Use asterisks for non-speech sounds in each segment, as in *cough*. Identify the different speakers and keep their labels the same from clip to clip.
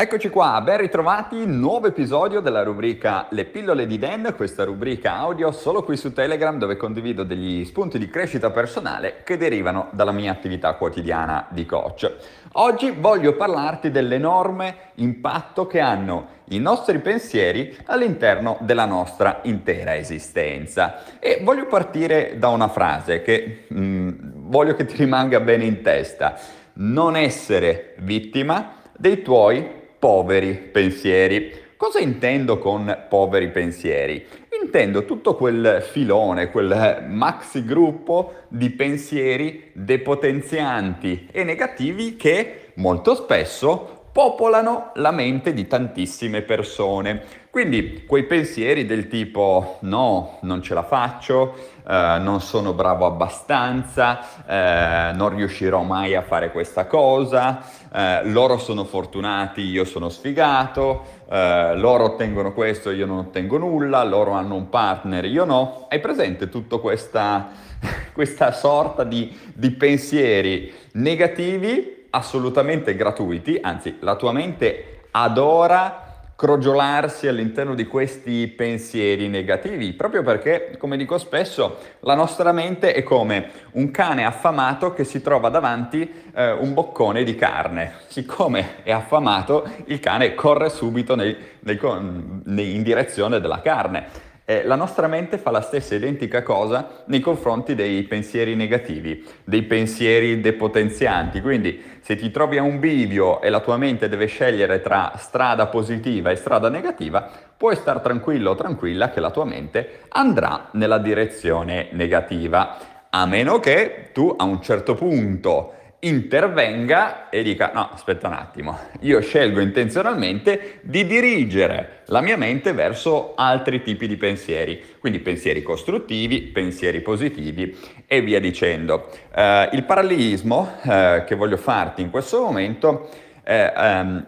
Speaker 1: Eccoci qua, ben ritrovati, nuovo episodio della rubrica Le pillole di Dan, questa rubrica audio solo qui su Telegram dove condivido degli spunti di crescita personale che derivano dalla mia attività quotidiana di coach. Oggi voglio parlarti dell'enorme impatto che hanno i nostri pensieri all'interno della nostra intera esistenza e voglio partire da una frase che mh, mm, voglio che ti rimanga bene in testa. Non essere vittima dei tuoi poveri pensieri. Cosa intendo con poveri pensieri? Intendo tutto quel filone, quel maxi gruppo di pensieri depotenzianti e negativi che molto spesso popolano la mente di tantissime persone. Quindi quei pensieri del tipo no, non ce la faccio, eh, non sono bravo abbastanza, eh, non riuscirò mai a fare questa cosa, eh, loro sono fortunati, io sono sfigato, eh, loro ottengono questo, io non ottengo nulla, loro hanno un partner, io no. Hai presente tutta questa, *laughs* questa sorta di, di pensieri negativi assolutamente gratuiti, anzi la tua mente adora crogiolarsi all'interno di questi pensieri negativi, proprio perché, come dico spesso, la nostra mente è come un cane affamato che si trova davanti eh, un boccone di carne. Siccome è affamato, il cane corre subito nei, nei, nei, in direzione della carne. Eh, la nostra mente fa la stessa identica cosa nei confronti dei pensieri negativi, dei pensieri depotenzianti. Quindi se ti trovi a un bivio e la tua mente deve scegliere tra strada positiva e strada negativa, puoi stare tranquillo o tranquilla che la tua mente andrà nella direzione negativa. A meno che tu a un certo punto intervenga e dica no, aspetta un attimo, io scelgo intenzionalmente di dirigere la mia mente verso altri tipi di pensieri, quindi pensieri costruttivi, pensieri positivi e via dicendo. Eh, il parallelismo eh, che voglio farti in questo momento eh, ehm,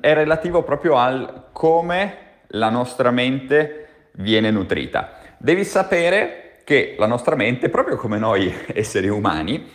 Speaker 1: è relativo proprio al come la nostra mente viene nutrita. Devi sapere che la nostra mente, proprio come noi *laughs* esseri umani,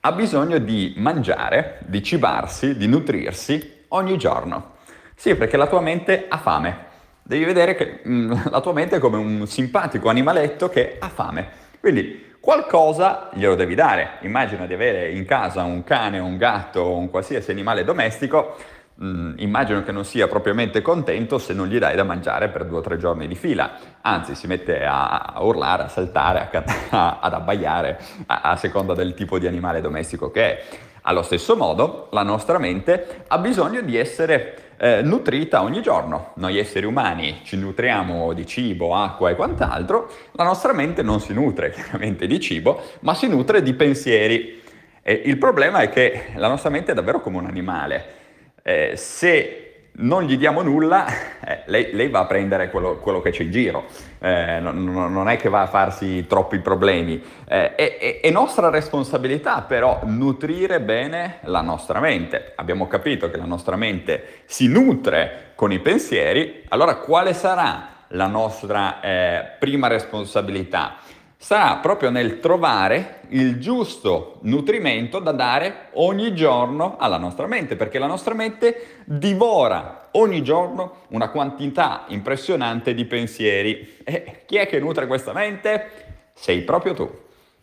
Speaker 1: ha bisogno di mangiare, di cibarsi, di nutrirsi ogni giorno. Sì, perché la tua mente ha fame. Devi vedere che mm, *laughs* la tua mente è come un simpatico animaletto che ha fame. Quindi qualcosa glielo devi dare. Immagina di avere in casa un cane, un gatto o un qualsiasi animale domestico Mm, immagino che non sia propriamente contento se non gli dai da mangiare per due o tre giorni di fila, anzi si mette a, urlare, a saltare, a cantare, *laughs* ad abbaiare a, a seconda del tipo di animale domestico che è. Allo stesso modo, la nostra mente ha bisogno di essere eh, nutrita ogni giorno. Noi esseri umani ci nutriamo di cibo, acqua e quant'altro, la nostra mente non si nutre *laughs* chiaramente di cibo, ma si nutre di pensieri. E il problema è che la nostra mente è davvero come un animale eh, se non gli diamo nulla, *laughs* eh, lei, lei, va a prendere quello, quello che c'è in giro, eh, non, non, è che va a farsi troppi problemi. Eh, è, è, nostra responsabilità però nutrire bene la nostra mente. Abbiamo capito che la nostra mente si nutre con i pensieri, allora quale sarà la nostra eh, prima responsabilità? Sarà proprio nel trovare il giusto nutrimento da dare ogni giorno alla nostra mente, perché la nostra mente divora ogni giorno una quantità impressionante di pensieri. E chi è che nutre questa mente? Sei proprio tu.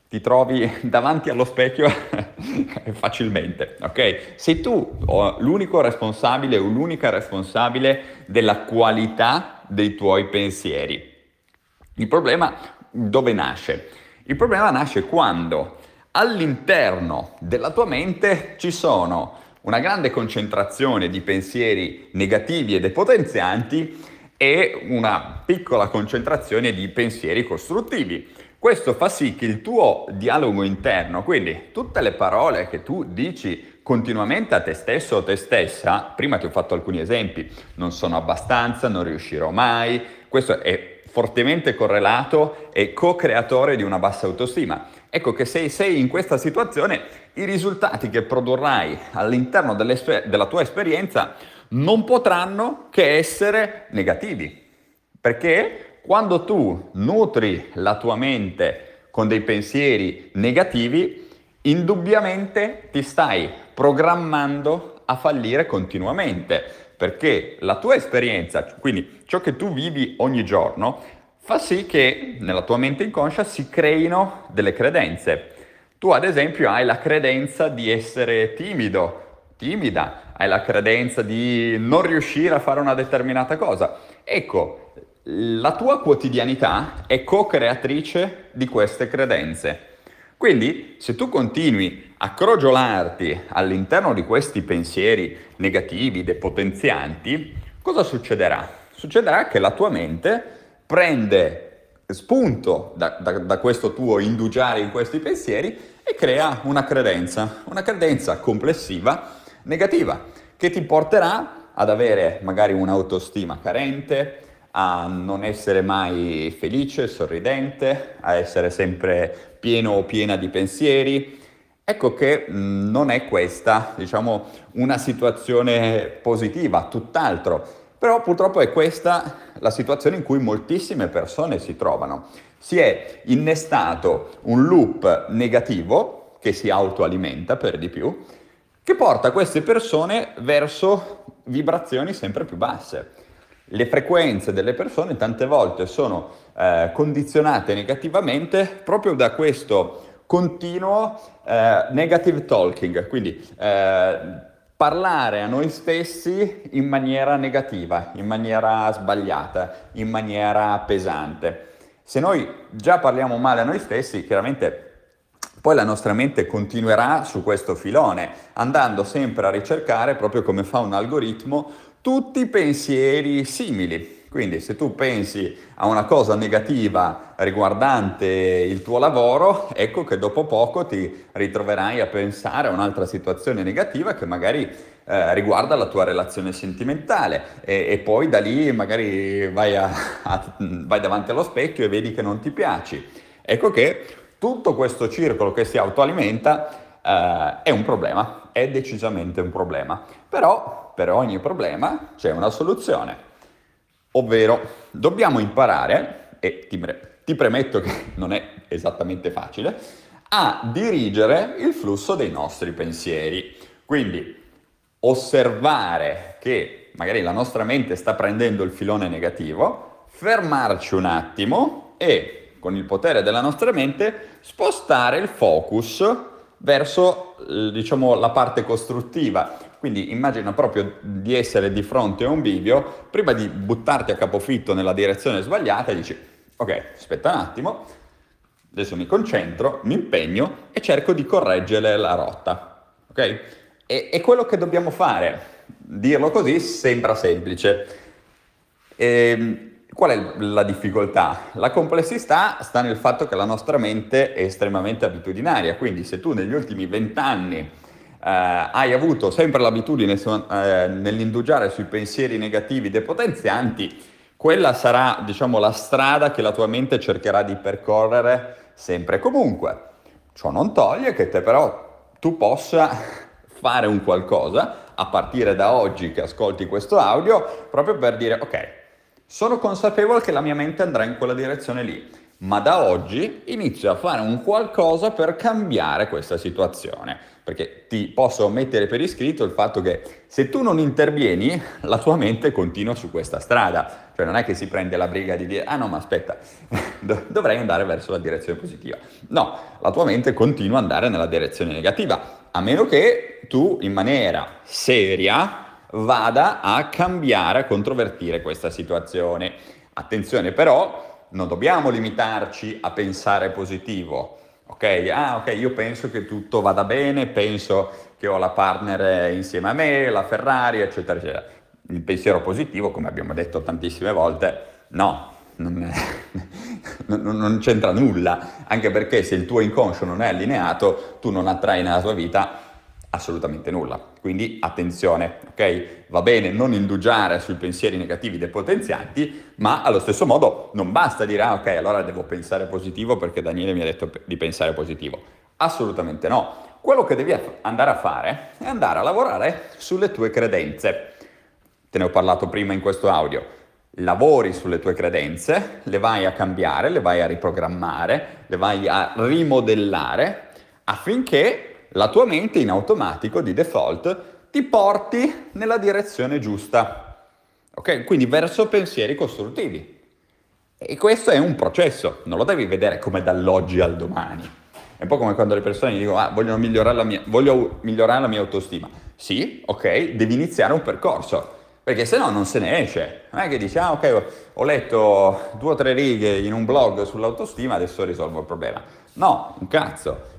Speaker 1: Ti trovi *laughs* davanti allo specchio *laughs* facilmente, ok? Sei tu l'unico responsabile o l'unica responsabile della qualità dei tuoi pensieri. Il problema dove nasce? Il problema nasce quando all'interno della tua mente ci sono una grande concentrazione di pensieri negativi e depotenzianti e una piccola concentrazione di pensieri costruttivi. Questo fa sì che il tuo dialogo interno, quindi tutte le parole che tu dici continuamente a te stesso o te stessa, prima ti ho fatto alcuni esempi, non sono abbastanza, non riuscirò mai, questo è fortemente correlato e co-creatore di una bassa autostima. Ecco che se sei in questa situazione, i risultati che produrrai all'interno della tua esperienza non potranno che essere negativi. Perché quando tu nutri la tua mente con dei pensieri negativi, indubbiamente ti stai programmando a fallire continuamente, perché la tua esperienza, quindi ciò che tu vivi ogni giorno, fa sì che nella tua mente inconscia si creino delle credenze. Tu ad esempio hai la credenza di essere timido, timida, hai la credenza di non riuscire a fare una determinata cosa. Ecco, la tua quotidianità è co-creatrice di queste credenze. Quindi, se tu continui a crogiolarti all'interno di questi pensieri negativi, depotenzianti, cosa succederà? Succederà che la tua mente prende spunto da, da, da questo tuo indugiare in questi pensieri e crea una credenza, una credenza complessiva negativa che ti porterà ad avere magari un'autostima carente, a non essere mai felice, sorridente, a essere sempre pieno o piena di pensieri. Ecco che mh, non è questa, diciamo, una situazione positiva, tutt'altro. Però purtroppo è questa la situazione in cui moltissime persone si trovano. Si è innestato un loop negativo che si autoalimenta per di più, che porta queste persone verso vibrazioni sempre più basse le frequenze delle persone tante volte sono eh, condizionate negativamente proprio da questo continuo eh, negative talking, quindi eh, parlare a noi stessi in maniera negativa, in maniera sbagliata, in maniera pesante. Se noi già parliamo male a noi stessi, chiaramente poi la nostra mente continuerà su questo filone, andando sempre a ricercare, proprio come fa un algoritmo, tutti pensieri simili. Quindi se tu pensi a una cosa negativa riguardante il tuo lavoro, ecco che dopo poco ti ritroverai a pensare a un'altra situazione negativa che magari eh, riguarda la tua relazione sentimentale e, e poi da lì magari vai, a, a, vai davanti allo specchio e vedi che non ti piaci. Ecco che tutto questo circolo che si autoalimenta eh, è un problema, è decisamente un problema. Però per ogni problema c'è una soluzione, ovvero dobbiamo imparare, e ti, ti premetto che *laughs* non è esattamente facile, a dirigere il flusso dei nostri pensieri. Quindi osservare che magari la nostra mente sta prendendo il filone negativo, fermarci un attimo e con il potere della nostra mente spostare il focus verso diciamo, la parte costruttiva, quindi immagina proprio di essere di fronte a un bivio, prima di buttarti a capofitto nella direzione sbagliata, dici, ok, aspetta un attimo, adesso mi concentro, mi impegno e cerco di correggere la rotta. Ok? E, è quello che dobbiamo fare. Dirlo così sembra semplice. E, ehm, qual è la difficoltà? La complessità sta nel fatto che la nostra mente è estremamente abitudinaria, quindi se tu negli ultimi vent'anni hai avuto sempre l'abitudine eh, nell'indugiare sui pensieri negativi depotenzianti, quella sarà, diciamo, la strada che la tua mente cercherà di percorrere sempre e comunque. Ciò non toglie che te però tu possa *laughs* fare un qualcosa a partire da oggi che ascolti questo audio, proprio per dire ok, sono consapevole che la mia mente andrà in quella direzione lì, ma da oggi inizio a fare un qualcosa per cambiare questa situazione perché ti posso mettere per iscritto il fatto che se tu non intervieni, la tua mente continua su questa strada. Cioè non è che si prende la briga di dire, ah no, ma aspetta, *laughs* dovrei andare verso la direzione positiva. No, la tua mente continua ad andare nella direzione negativa, a meno che tu in maniera seria vada a cambiare, a controvertire questa situazione. Attenzione però, non dobbiamo limitarci a pensare positivo Ok, ah ok, io penso che tutto vada bene, penso che ho la partner insieme a me, la Ferrari, eccetera, eccetera. Il pensiero positivo, come abbiamo detto tantissime volte, no, non, *laughs* non, non, c'entra nulla, anche perché se il tuo inconscio non è allineato, tu non attrai nella tua vita assolutamente nulla. Quindi attenzione, ok? Va bene non indugiare sui pensieri negativi depotenzianti, ma allo stesso modo non basta dire ah ok, allora devo pensare positivo perché Daniele mi ha detto di pensare positivo. Assolutamente no. Quello che devi andare a fare è andare a lavorare sulle tue credenze. Te ne ho parlato prima in questo audio. Lavori sulle tue credenze, le vai a cambiare, le vai a riprogrammare, le vai a rimodellare affinché la tua mente in automatico, di default, ti ti porti nella direzione giusta. Ok? Quindi verso pensieri costruttivi. E questo è un processo, non lo devi vedere come dall'oggi al domani. È un po' come quando le persone mi dicono, ah, voglio migliorare mia, voglio migliorare la mia autostima. Sì, ok, devi iniziare un percorso, perché se no non se ne esce. Non è che dici, ah ok, ho letto due o tre righe in un blog sull'autostima, adesso risolvo il problema. No, un cazzo.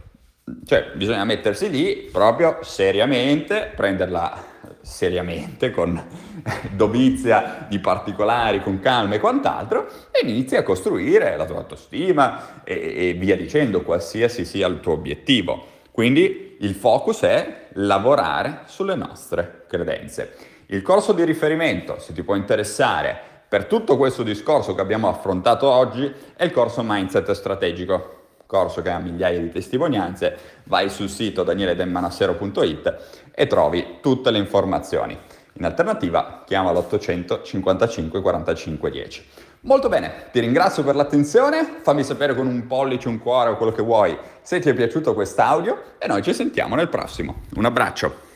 Speaker 1: Cioè, bisogna mettersi lì proprio seriamente, prenderla seriamente, con *laughs* dovizia di particolari, con calma e quant'altro, e inizi a costruire la tua autostima e, e via dicendo, qualsiasi sia il tuo obiettivo. Quindi il focus è lavorare sulle nostre credenze. Il corso di riferimento, se ti può interessare, per tutto questo discorso che abbiamo affrontato oggi, è il corso Mindset Strategico corso che ha migliaia di testimonianze, vai sul sito danieledemmanassero.it e trovi tutte le informazioni. In alternativa chiama l'800 55 45 10. Molto bene, ti ringrazio per l'attenzione, fammi sapere con un pollice, un cuore o quello che vuoi se ti è piaciuto quest'audio e noi ci sentiamo nel prossimo. Un abbraccio!